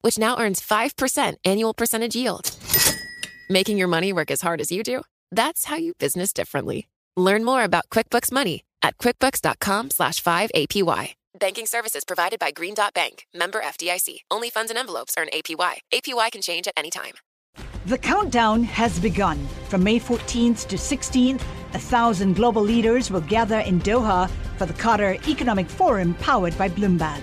which now earns 5% annual percentage yield. Making your money work as hard as you do? That's how you business differently. Learn more about QuickBooks Money at quickbooks.com slash 5APY. Banking services provided by Green Dot Bank, member FDIC. Only funds and envelopes earn APY. APY can change at any time. The countdown has begun. From May 14th to 16th, a thousand global leaders will gather in Doha for the Qatar Economic Forum powered by Bloomberg.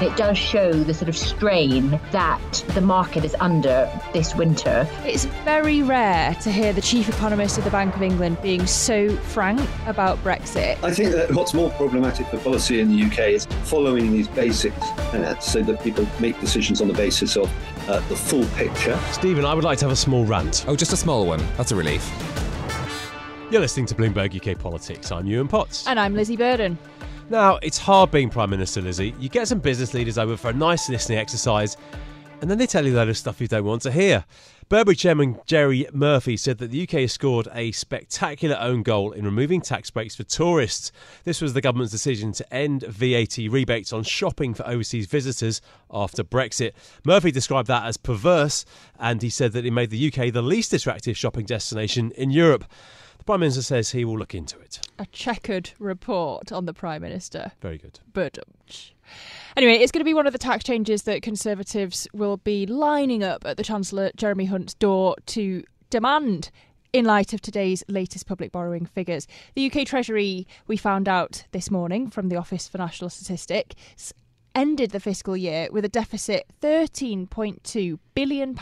It does show the sort of strain that the market is under this winter. It's very rare to hear the chief economist of the Bank of England being so frank about Brexit. I think that what's more problematic for policy in the UK is following these basics uh, so that people make decisions on the basis of uh, the full picture. Stephen, I would like to have a small rant. Oh, just a small one. That's a relief. You're listening to Bloomberg UK Politics. I'm Yuan Potts. And I'm Lizzy Burden. Now, it's hard being Prime Minister, Lizzy. You get some business leaders over for a nice listening exercise, and then they tell you a load of stuff you don't want to hear. Burberry chairman Gerry Murphy said that the UK has scored a spectacular own goal in removing tax breaks for tourists. This was the government's decision to end VAT rebates on shopping for overseas visitors after Brexit. Murphy described that as perverse, and he said that it made the UK the least attractive shopping destination in Europe. The Prime Minister says he will look into it. A checkered report on the Prime Minister. Very good. But anyway, it's going to be one of the tax changes that Conservatives will be lining up at the Chancellor Jeremy Hunt's door to demand in light of today's latest public borrowing figures. The UK Treasury, we found out this morning from the Office for National Statistics, ended the fiscal year with a deficit £13.2 billion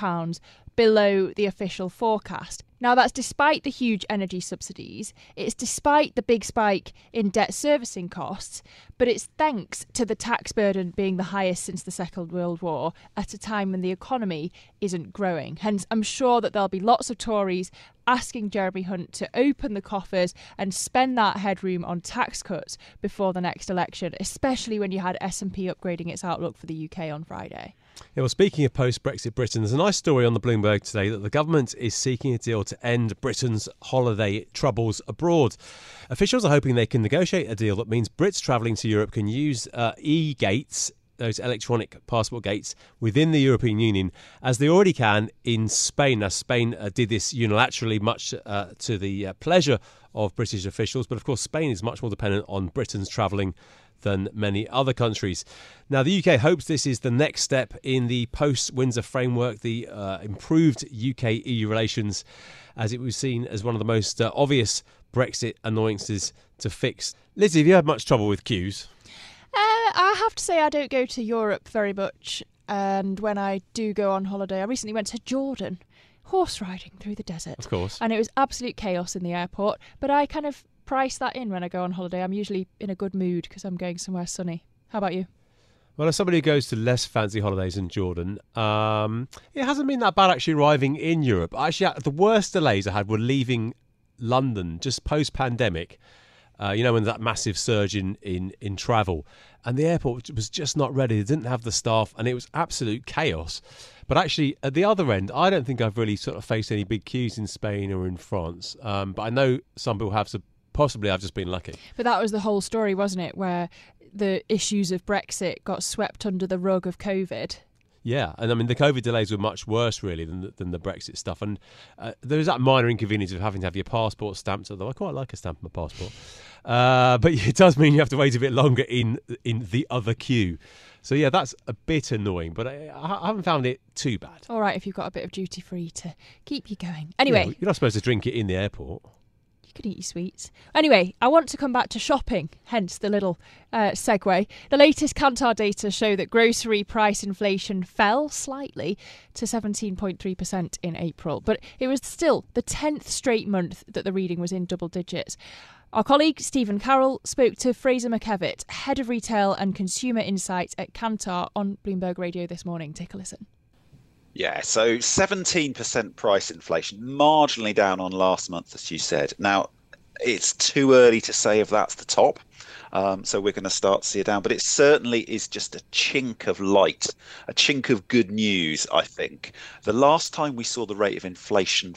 below the official forecast. Now, that's despite the huge energy subsidies, it's despite the big spike in debt servicing costs, but it's thanks to the tax burden being the highest since the Second World War at a time when the economy isn't growing. Hence, I'm sure that there'll be lots of Tories asking Jeremy Hunt to open the coffers and spend that headroom on tax cuts before the next election, especially when you had S&P upgrading its outlook for the UK on Friday. Yeah, well, speaking of post Brexit Britain, there's a nice story on the Bloomberg today that the government is seeking a deal to end Britain's holiday troubles abroad. Officials are hoping they can negotiate a deal that means Brits travelling to Europe can use uh, e gates those electronic passport gates within the European Union, as they already can in Spain. Now, Spain uh, did this unilaterally, much uh, to the uh, pleasure of British officials, but of course, Spain is much more dependent on Britain's travelling than many other countries. Now, the UK hopes this is the next step in the post Windsor framework, the uh, improved UK EU relations, as it was seen as one of the most uh, obvious Brexit annoyances to fix. Lizzie, have you had much trouble with queues? Uh, I have to say, I don't go to Europe very much. And when I do go on holiday, I recently went to Jordan horse riding through the desert. Of course. And it was absolute chaos in the airport. But I kind of price that in when I go on holiday. I'm usually in a good mood because I'm going somewhere sunny. How about you? Well, as somebody who goes to less fancy holidays in Jordan, um, it hasn't been that bad actually arriving in Europe. Actually, the worst delays I had were leaving London just post pandemic. Uh, you know, when that massive surge in, in, in travel, and the airport was just not ready. They didn't have the staff, and it was absolute chaos. But actually, at the other end, I don't think I've really sort of faced any big queues in Spain or in France. Um, but I know some people have, so possibly I've just been lucky. But that was the whole story, wasn't it? Where the issues of Brexit got swept under the rug of COVID. Yeah, and I mean the COVID delays were much worse really than the, than the Brexit stuff, and uh, there was that minor inconvenience of having to have your passport stamped. Although I quite like a stamp on my passport, uh, but it does mean you have to wait a bit longer in in the other queue. So yeah, that's a bit annoying, but I, I haven't found it too bad. All right, if you've got a bit of duty free to keep you going. Anyway, yeah, you're not supposed to drink it in the airport. You can eat your sweets. Anyway, I want to come back to shopping, hence the little uh, segue. The latest Kantar data show that grocery price inflation fell slightly to 17.3% in April, but it was still the 10th straight month that the reading was in double digits. Our colleague Stephen Carroll spoke to Fraser McKevitt, Head of Retail and Consumer Insights at Kantar on Bloomberg Radio this morning. Take a listen. Yeah, so 17% price inflation, marginally down on last month, as you said. Now, it's too early to say if that's the top. Um, so we're going to start to see it down. But it certainly is just a chink of light, a chink of good news, I think. The last time we saw the rate of inflation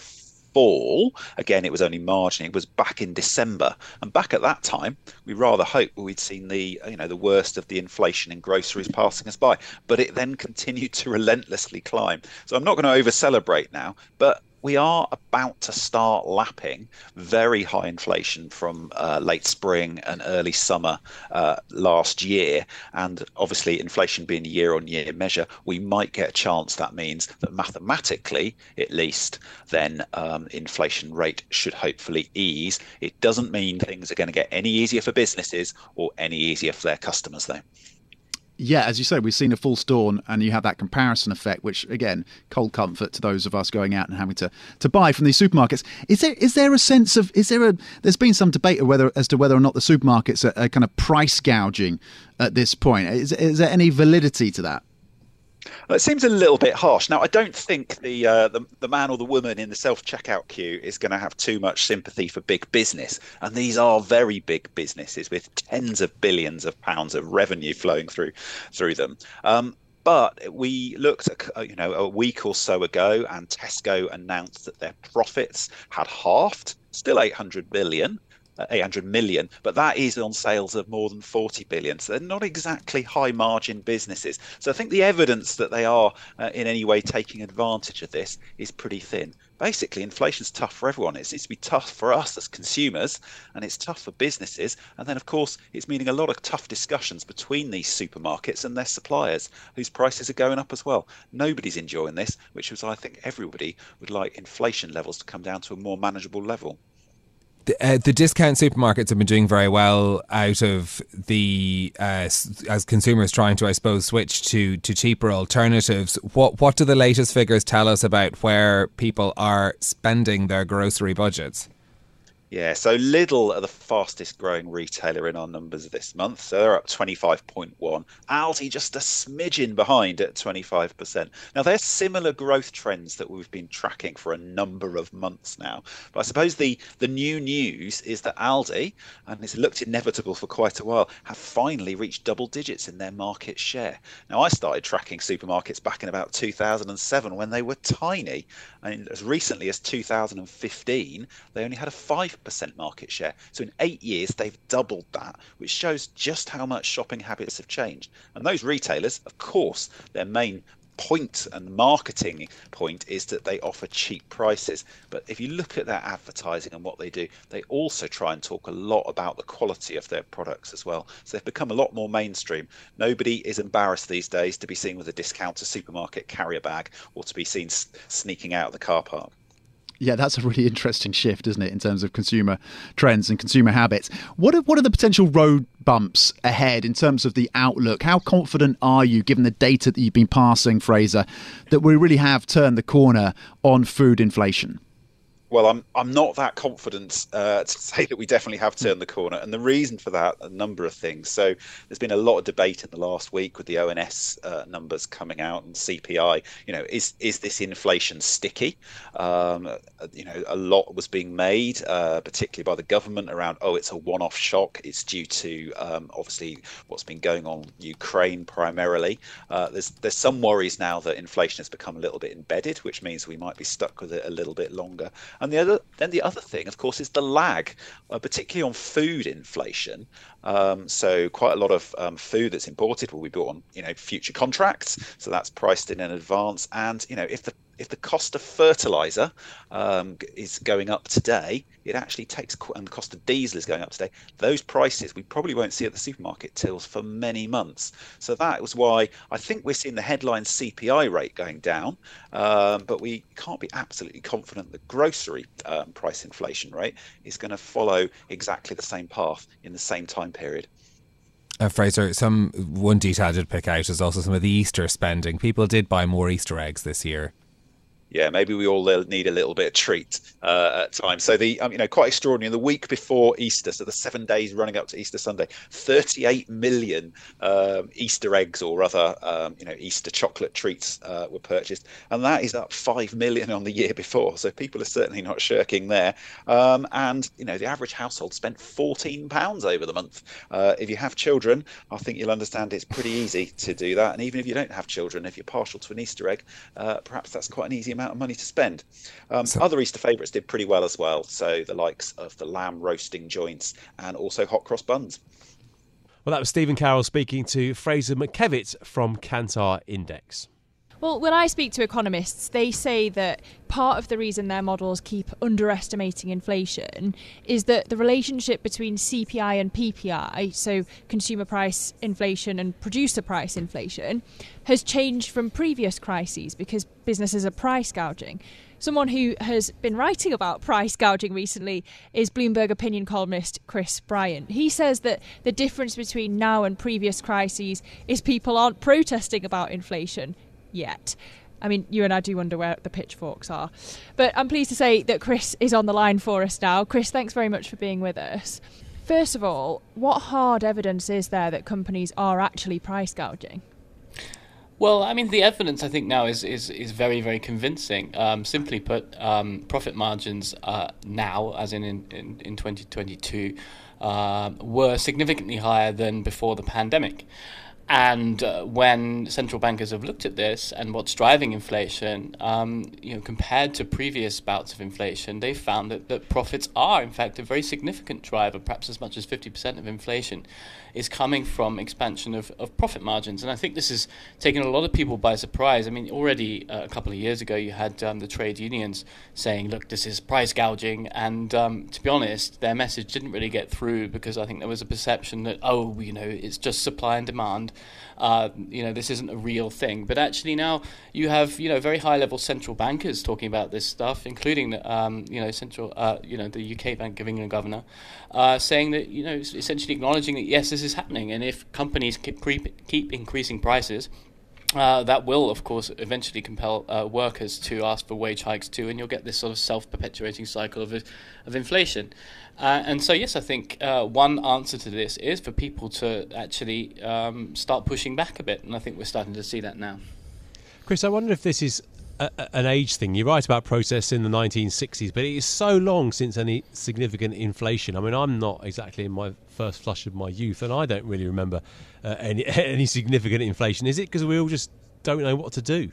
again, it was only marginally, was back in December. And back at that time, we rather hoped we'd seen the, you know, the worst of the inflation in groceries passing us by. But it then continued to relentlessly climb. So I'm not going to over celebrate now, but we are about to start lapping very high inflation from uh, late spring and early summer uh, last year. And obviously, inflation being a year on year measure, we might get a chance. That means that mathematically, at least, then um, inflation rate should hopefully ease. It doesn't mean things are going to get any easier for businesses or any easier for their customers, though yeah, as you say, we've seen a false dawn, and you have that comparison effect, which again, cold comfort to those of us going out and having to, to buy from these supermarkets. Is there is there a sense of is there a there's been some debate whether as to whether or not the supermarkets are, are kind of price gouging at this point. Is, is there any validity to that? It seems a little bit harsh. Now, I don't think the, uh, the the man or the woman in the self checkout queue is going to have too much sympathy for big business, and these are very big businesses with tens of billions of pounds of revenue flowing through through them. Um, but we looked uh, you know a week or so ago, and Tesco announced that their profits had halved, still 800 billion, 800 million, but that is on sales of more than 40 billion. So they're not exactly high margin businesses. So I think the evidence that they are uh, in any way taking advantage of this is pretty thin. Basically, inflation's tough for everyone. It needs to be tough for us as consumers, and it's tough for businesses. And then, of course, it's meaning a lot of tough discussions between these supermarkets and their suppliers, whose prices are going up as well. Nobody's enjoying this, which is, I think, everybody would like inflation levels to come down to a more manageable level the, uh, the discount supermarkets have been doing very well out of the uh, as consumers trying to, I suppose, switch to to cheaper alternatives. What what do the latest figures tell us about where people are spending their grocery budgets? Yeah, so Lidl are the fastest growing retailer in our numbers this month. So they're up 25.1. Aldi just a smidgen behind at 25%. Now they're similar growth trends that we've been tracking for a number of months now. But I suppose the the new news is that Aldi, and it's looked inevitable for quite a while, have finally reached double digits in their market share. Now I started tracking supermarkets back in about 2007 when they were tiny, and as recently as 2015 they only had a 5 percent market share. So in eight years, they've doubled that, which shows just how much shopping habits have changed. And those retailers, of course, their main point and marketing point is that they offer cheap prices. But if you look at their advertising and what they do, they also try and talk a lot about the quality of their products as well. So they've become a lot more mainstream. Nobody is embarrassed these days to be seen with a discounter supermarket carrier bag or to be seen sneaking out of the car park. Yeah, that's a really interesting shift, isn't it, in terms of consumer trends and consumer habits. What are, what are the potential road bumps ahead in terms of the outlook? How confident are you, given the data that you've been passing, Fraser, that we really have turned the corner on food inflation? Well, I'm I'm not that confident uh, to say that we definitely have turned the corner, and the reason for that a number of things. So there's been a lot of debate in the last week with the ONS uh, numbers coming out and CPI. You know, is is this inflation sticky? Um, you know, a lot was being made, uh, particularly by the government, around oh, it's a one-off shock. It's due to um, obviously what's been going on Ukraine primarily. Uh, there's there's some worries now that inflation has become a little bit embedded, which means we might be stuck with it a little bit longer. And the other, then the other thing, of course, is the lag, uh, particularly on food inflation. Um, so quite a lot of um, food that's imported will be bought on, you know, future contracts. So that's priced in in advance. And you know, if the if the cost of fertilizer um, is going up today, it actually takes, and the cost of diesel is going up today, those prices we probably won't see at the supermarket tills for many months. So that was why I think we're seeing the headline CPI rate going down, um, but we can't be absolutely confident the grocery um, price inflation rate is going to follow exactly the same path in the same time period. Uh, Fraser, some one detail I did pick out is also some of the Easter spending. People did buy more Easter eggs this year yeah, maybe we all need a little bit of treat uh, at times. So the, um, you know, quite extraordinary. The week before Easter, so the seven days running up to Easter Sunday, 38 million um, Easter eggs or other, um, you know, Easter chocolate treats uh, were purchased, and that is up five million on the year before. So people are certainly not shirking there. Um, and you know, the average household spent 14 pounds over the month. Uh, if you have children, I think you'll understand it's pretty easy to do that. And even if you don't have children, if you're partial to an Easter egg, uh, perhaps that's quite an easy amount amount of money to spend. Um, so, other Easter favourites did pretty well as well. So the likes of the lamb roasting joints and also hot cross buns. Well, that was Stephen Carroll speaking to Fraser McKevitt from Kantar Index. Well, when I speak to economists, they say that part of the reason their models keep underestimating inflation is that the relationship between CPI and PPI, so consumer price inflation and producer price inflation, has changed from previous crises because businesses are price gouging. Someone who has been writing about price gouging recently is Bloomberg opinion columnist Chris Bryant. He says that the difference between now and previous crises is people aren't protesting about inflation yet. I mean, you and I do wonder where the pitchforks are. But I'm pleased to say that Chris is on the line for us now. Chris, thanks very much for being with us. First of all, what hard evidence is there that companies are actually price gouging? Well, I mean, the evidence I think now is is, is very very convincing. Um, simply put, um, profit margins uh, now, as in in, in, in 2022, uh, were significantly higher than before the pandemic. And uh, when central bankers have looked at this and what's driving inflation, um, you know, compared to previous bouts of inflation, they've found that, that profits are, in fact, a very significant driver, perhaps as much as 50% of inflation is coming from expansion of, of profit margins. And I think this has taken a lot of people by surprise. I mean, already uh, a couple of years ago, you had um, the trade unions saying, look, this is price gouging. And um, to be honest, their message didn't really get through because I think there was a perception that, oh, you know, it's just supply and demand. Uh, you know, this isn't a real thing. But actually now you have, you know, very high level central bankers talking about this stuff, including, um, you know, central, uh, you know, the UK Bank of England governor, uh, saying that, you know, essentially acknowledging that, yes, this is happening. And if companies keep, keep increasing prices, uh, that will, of course, eventually compel uh, workers to ask for wage hikes too, and you'll get this sort of self-perpetuating cycle of of inflation. Uh, and so, yes, I think uh, one answer to this is for people to actually um, start pushing back a bit, and I think we're starting to see that now. Chris, I wonder if this is an age thing. You write about protests in the 1960s, but it is so long since any significant inflation. I mean, I'm not exactly in my first flush of my youth, and I don't really remember uh, any any significant inflation. Is it because we all just don't know what to do?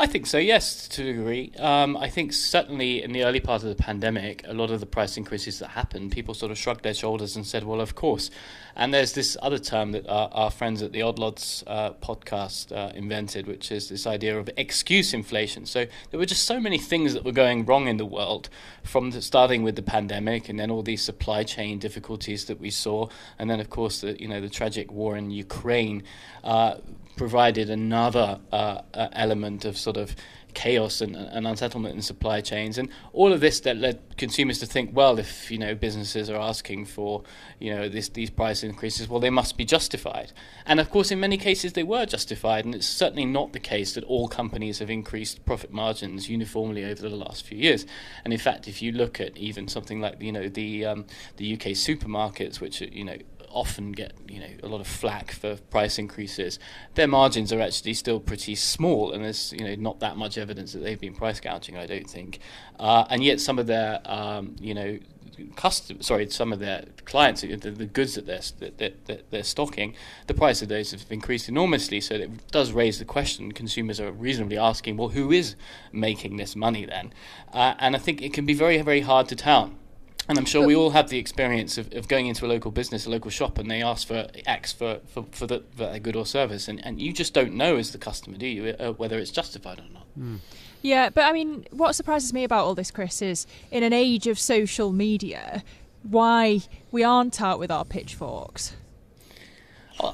I think so, yes, to a degree. Um, I think certainly in the early part of the pandemic, a lot of the price increases that happened, people sort of shrugged their shoulders and said, well, of course. And there's this other term that our, our friends at the Odd Lots uh, podcast uh, invented, which is this idea of excuse inflation. So there were just so many things that were going wrong in the world, from the, starting with the pandemic and then all these supply chain difficulties that we saw, and then, of course, the, you know, the tragic war in Ukraine. Uh, provided another uh, uh, element of sort of chaos and, and, unsettlement in supply chains, and all of this that led consumers to think, well, if you know businesses are asking for you know this, these price increases, well, they must be justified. And of course, in many cases, they were justified, and it's certainly not the case that all companies have increased profit margins uniformly over the last few years. And in fact, if you look at even something like you know the um, the UK supermarkets, which you know often get you know a lot of flack for price increases, their margins are actually still pretty small, and there's you know not that much evidence that they've been price gouging. I don't think, uh, and yet some of their um, you know custom sorry some of their clients the, the goods that they're that, that, they're stocking the price of those have increased enormously. So it does raise the question consumers are reasonably asking well who is making this money then? Uh, and I think it can be very very hard to tell And I'm sure we all have the experience of, of going into a local business, a local shop, and they ask for X for, for, for, the, for their good or service. And, and you just don't know as the customer, do you, uh, whether it's justified or not. Mm. Yeah, but I mean, what surprises me about all this, Chris, is in an age of social media, why we aren't out with our pitchforks.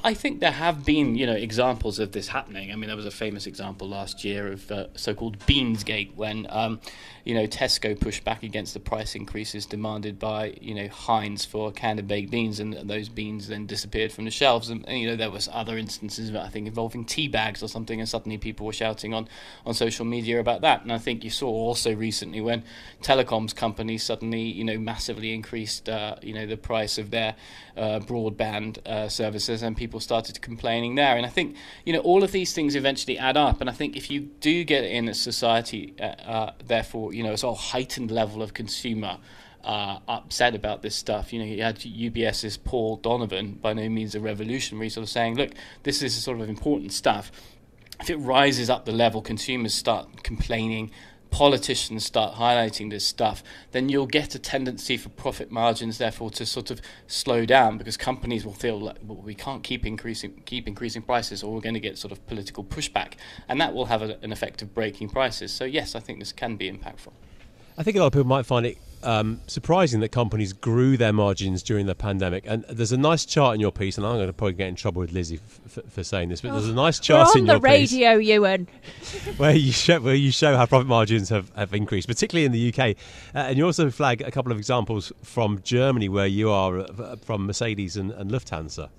I think there have been, you know, examples of this happening. I mean, there was a famous example last year of uh, so-called Beansgate, when um, you know, Tesco pushed back against the price increases demanded by, you know, Heinz for canned baked beans, and those beans then disappeared from the shelves. And, and, you know, there was other instances, I think, involving tea bags or something, and suddenly people were shouting on, on social media about that. And I think you saw also recently when telecoms companies suddenly, you know, massively increased, uh, you know, the price of their uh, broadband uh, services, and people started complaining there. And I think, you know, all of these things eventually add up. And I think if you do get in a society, uh, uh, therefore, you know, a sort of heightened level of consumer uh, upset about this stuff. You know, you had UBS's Paul Donovan, by no means a revolutionary, sort of saying, look, this is sort of important stuff. If it rises up the level, consumers start complaining, politicians start highlighting this stuff, then you'll get a tendency for profit margins, therefore, to sort of slow down because companies will feel like well, we can't keep increasing keep increasing prices, or we're going to get sort of political pushback, and that will have a, an effect of braking prices. So yes, I think this can be impactful. I think a lot of people might find it um, surprising that companies grew their margins during the pandemic. And there's a nice chart in your piece, and I'm going to probably get in trouble with Lizzy f- f- for saying this, but there's a oh, nice chart in your piece. on the radio, Yuan. where you show where you show how profit margins have, have increased, particularly in the UK. Uh, and you also flag a couple of examples from Germany, where you are uh, from Mercedes and, and Lufthansa.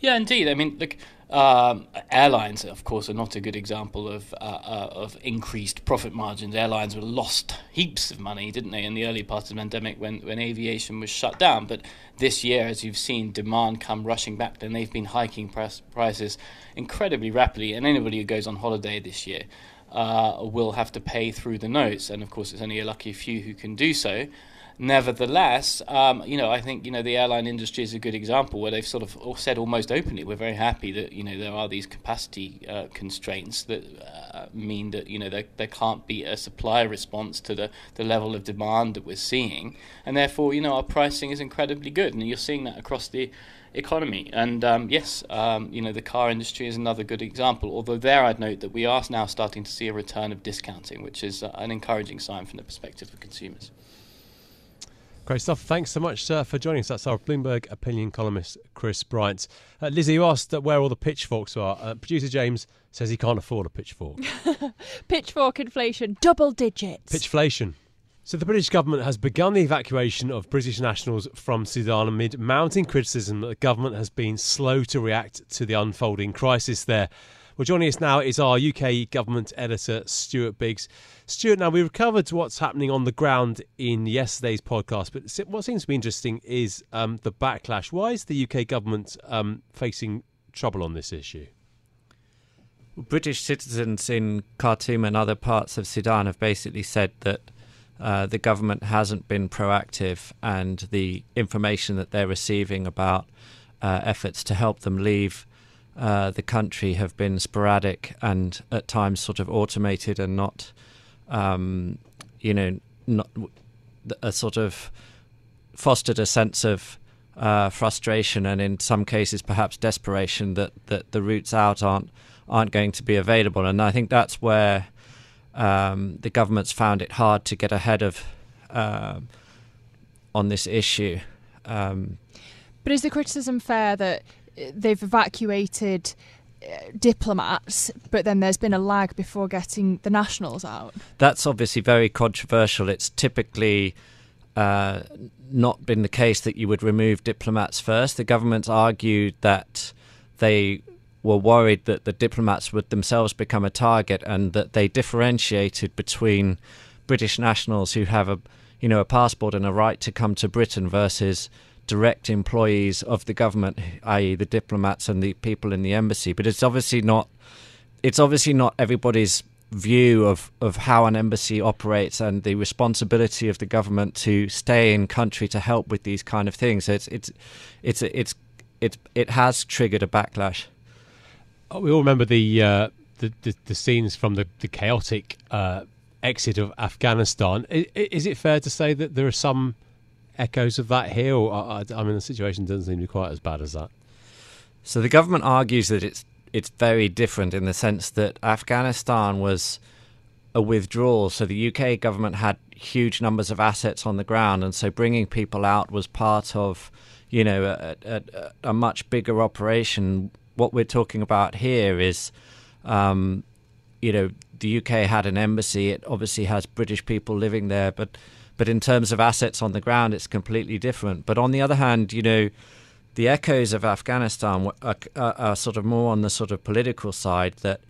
Yeah, indeed. I mean, look, um, airlines, of course, are not a good example of uh, uh, of increased profit margins. Airlines were lost heaps of money, didn't they, in the early part of the pandemic when, when aviation was shut down. But this year, as you've seen demand come rushing back, and they've been hiking price, prices incredibly rapidly. And anybody who goes on holiday this year uh, will have to pay through the nose. And of course, it's only a lucky few who can do so. Nevertheless, um, you know, I think you know the airline industry is a good example where they've sort of said almost openly, we're very happy that you know there are these capacity uh, constraints that uh, mean that you know there, there can't be a supply response to the, the level of demand that we're seeing, and therefore you know our pricing is incredibly good, and you're seeing that across the economy. And um, yes, um, you know the car industry is another good example. Although there, I'd note that we are now starting to see a return of discounting, which is uh, an encouraging sign from the perspective of consumers. Great stuff. Thanks so much uh, for joining us. That's our Bloomberg opinion columnist, Chris Bryant. Uh, Lizzy, you asked where all the pitchforks are. Uh, Producer James says he can't afford a pitchfork. pitchfork inflation, double digits. Pitchflation. So the British government has begun the evacuation of British nationals from Sudan amid mounting criticism that the government has been slow to react to the unfolding crisis there. Well, joining us now is our UK government editor, Stuart Biggs. Stuart, now we recovered what's happening on the ground in yesterday's podcast, but what seems to be interesting is um, the backlash. Why is the UK government um, facing trouble on this issue? British citizens in Khartoum and other parts of Sudan have basically said that uh, the government hasn't been proactive and the information that they're receiving about uh, efforts to help them leave uh, the country have been sporadic and at times sort of automated and not, um, you know, not a sort of fostered a sense of uh, frustration and in some cases perhaps desperation that, that the routes out aren't aren't going to be available. And I think that's where um, the government's found it hard to get ahead of uh, on this issue. Um, but is the criticism fair that they've evacuated uh, diplomats, but then there's been a lag before getting the nationals out. That's obviously very controversial. It's typically uh, not been the case that you would remove diplomats first. The government argued that they were worried that the diplomats would themselves become a target and that they differentiated between British nationals who have a you know a passport and a right to come to Britain versus direct employees of the government, i.e., the diplomats and the people in the embassy. But it's obviously not. It's obviously not everybody's view of, of how an embassy operates and the responsibility of the government to stay in country to help with these kind of things. It's it's it's it's it it has triggered a backlash. Oh, we all remember the uh, the, the, the scenes from the the chaotic uh, exit of Afghanistan. Is, is, it fair to say that there are some echoes of that here? Or, I, I mean, the situation doesn't seem to be quite as bad as that. So the government argues that it's it's very different in the sense that Afghanistan was a withdrawal. So the UK government had huge numbers of assets on the ground, and so bringing people out was part of, you know, a, a, a much bigger operation. What we're talking about here is, um, you know, the UK had an embassy. It obviously has British people living there, but but in terms of assets on the ground, it's completely different. But on the other hand, you know the echoes of Afghanistan are, are, are, sort of more on the sort of political side that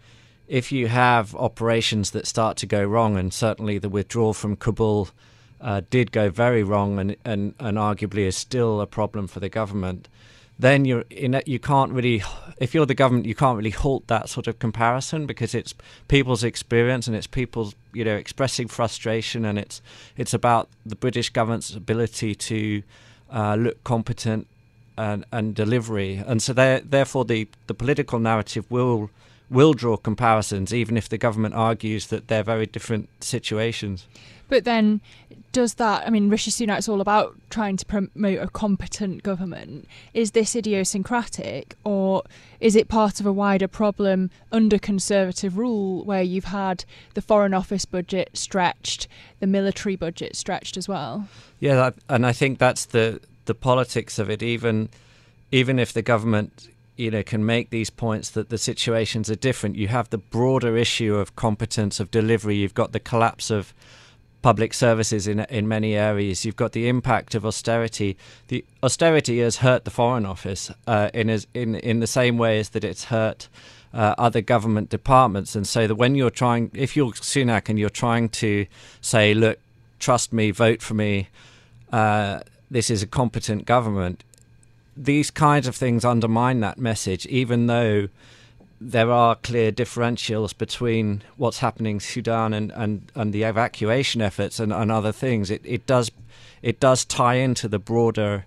if you have operations that start to go wrong, and certainly the withdrawal from Kabul uh, did go very wrong and, and, and arguably is still a problem for the government, then you're in you can't really if you're the government you can't really halt that sort of comparison because it's people's experience and it's people's you know expressing frustration and it's it's about the British government's ability to uh, look competent and, and delivery, and so therefore the, the political narrative will will draw comparisons, even if the government argues that they're very different situations. But then, does that? I mean, Rishi Sunak's all about trying to promote a competent government. Is this idiosyncratic, or is it part of a wider problem under Conservative rule, where you've had the Foreign Office budget stretched, the military budget stretched as well? Yeah, that, and I think that's the the politics of it, even even if the government you know can make these points that the situations are different you have the broader issue of competence of delivery you've got the collapse of public services in in many areas you've got the impact of austerity the austerity has hurt the foreign office uh, in as in in the same way as that it's hurt uh, other government departments and so that when you're trying if you're Sunak and you're trying to say look trust me vote for me uh, this is a competent government. These kinds of things undermine that message, even though there are clear differentials between what's happening in Sudan and, and, and the evacuation efforts and, and other things. It, it does it does tie into the broader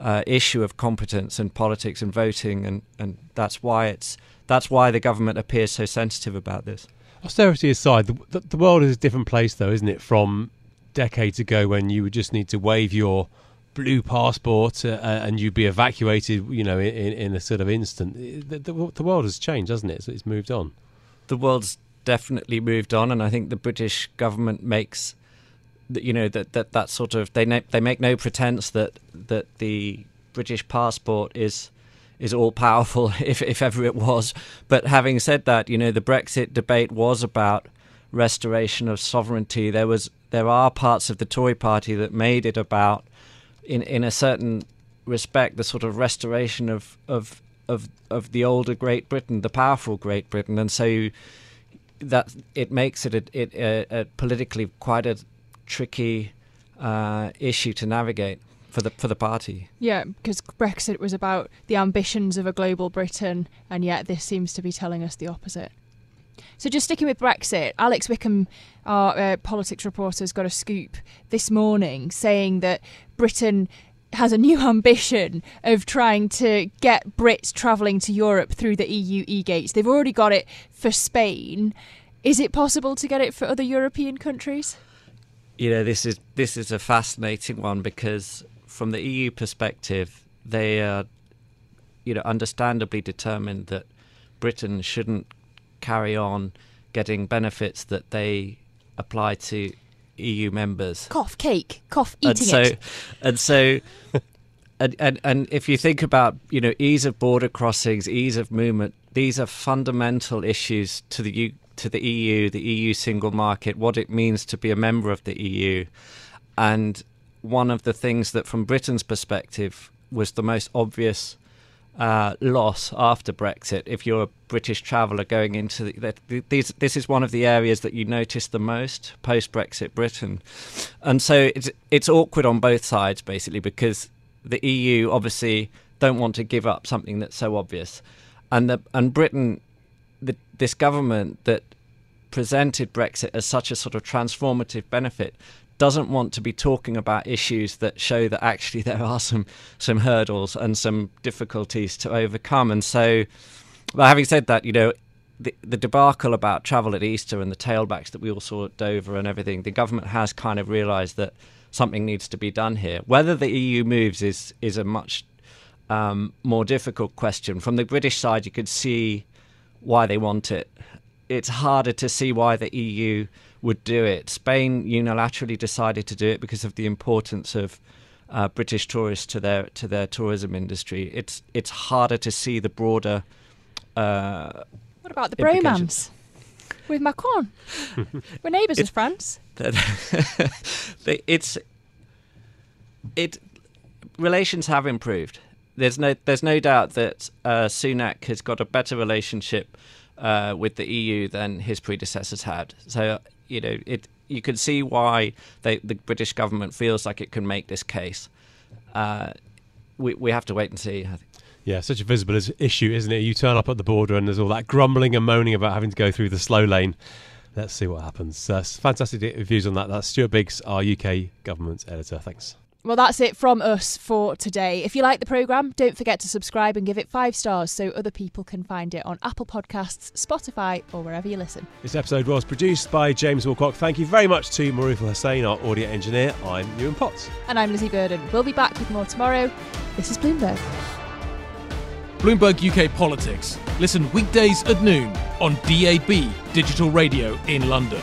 uh, issue of competence and politics and voting, and, and that's why it's that's why the government appears so sensitive about this. Austerity aside, the, the, the world is a different place, though, isn't it? From decades ago, when you would just need to wave your blue passport uh, uh, and you'd be evacuated, you know, in, in a sort of instant. The, the, the world has changed, hasn't it? it's moved on. The world's definitely moved on, and I think the British government makes, you know, that that, that sort of they they make no pretense that that the British passport is is all powerful if if ever it was. But having said that, you know, the Brexit debate was about restoration of sovereignty. There was there are parts of the Tory party that made it about in in a certain respect the sort of restoration of of of of the older Great Britain, the powerful Great Britain, and so that it makes it a, it a, a politically quite a tricky uh, issue to navigate for the for the party. Yeah, because Brexit was about the ambitions of a global Britain, and yet this seems to be telling us the opposite. So just sticking with Brexit, Alex Wickham, our uh, politics reporter, has got a scoop this morning saying that Britain has a new ambition of trying to get Brits travelling to Europe through the EU e-gates. They've already got it for Spain. Is it possible to get it for other European countries? You know, this is this is a fascinating one because from the EU perspective, they are, you know, understandably determined that Britain shouldn't carry on getting benefits that they apply to EU members. Cough, cake, cough, eating and so, it. And so, and, and, and if you think about, you know, ease of border crossings, ease of movement, these are fundamental issues to the U, to the EU, the EU single market, what it means to be a member of the EU. And one of the things that, from Britain's perspective, was the most obvious uh, loss after Brexit if you're a British traveller going into the, these. This is one of the areas that you notice the most post Brexit Britain, and so it's it's awkward on both sides basically because the EU obviously don't want to give up something that's so obvious, and the and Britain, the, this government that presented Brexit as such a sort of transformative benefit doesn't want to be talking about issues that show that actually there are some some hurdles and some difficulties to overcome. And so, but having said that, you know, the, the debacle about travel at Easter and the tailbacks that we all saw at Dover and everything, the government has kind of realised that something needs to be done here. Whether the EU moves is is a much um, more difficult question. From the British side, you could see why they want it. It's harder to see why the EU would do it. Spain unilaterally decided to do it because of the importance of uh, British tourists to their to their tourism industry. It's it's harder to see the broader. Uh, what about the bromance with Macron? We're neighbours with France. it's it relations have improved. There's no there's no doubt that uh, Sunak has got a better relationship uh, with the EU than his predecessors had. So you know it you can see why they, the British government feels like it can make this case. Uh, we we have to wait and see. Yeah, such a visible issue, isn't it? You turn up at the border and there's all that grumbling and moaning about having to go through the slow lane. Let's see what happens. Uh, fantastic views on that. That's Stuart Biggs, our UK government editor. Thanks. Well, that's it from us for today. If you like the programme, don't forget to subscribe and give it five stars so other people can find it on Apple Podcasts, Spotify, or wherever you listen. This episode was produced by James Wilcock. Thank you very much to Maruf Hussain, our audio engineer. I'm Yuan Potts. And I'm Lizzy Burden. We'll be back with more tomorrow. This is Bloomberg. Bloomberg UK Politics. Listen weekdays at noon on DAB Digital Radio in London.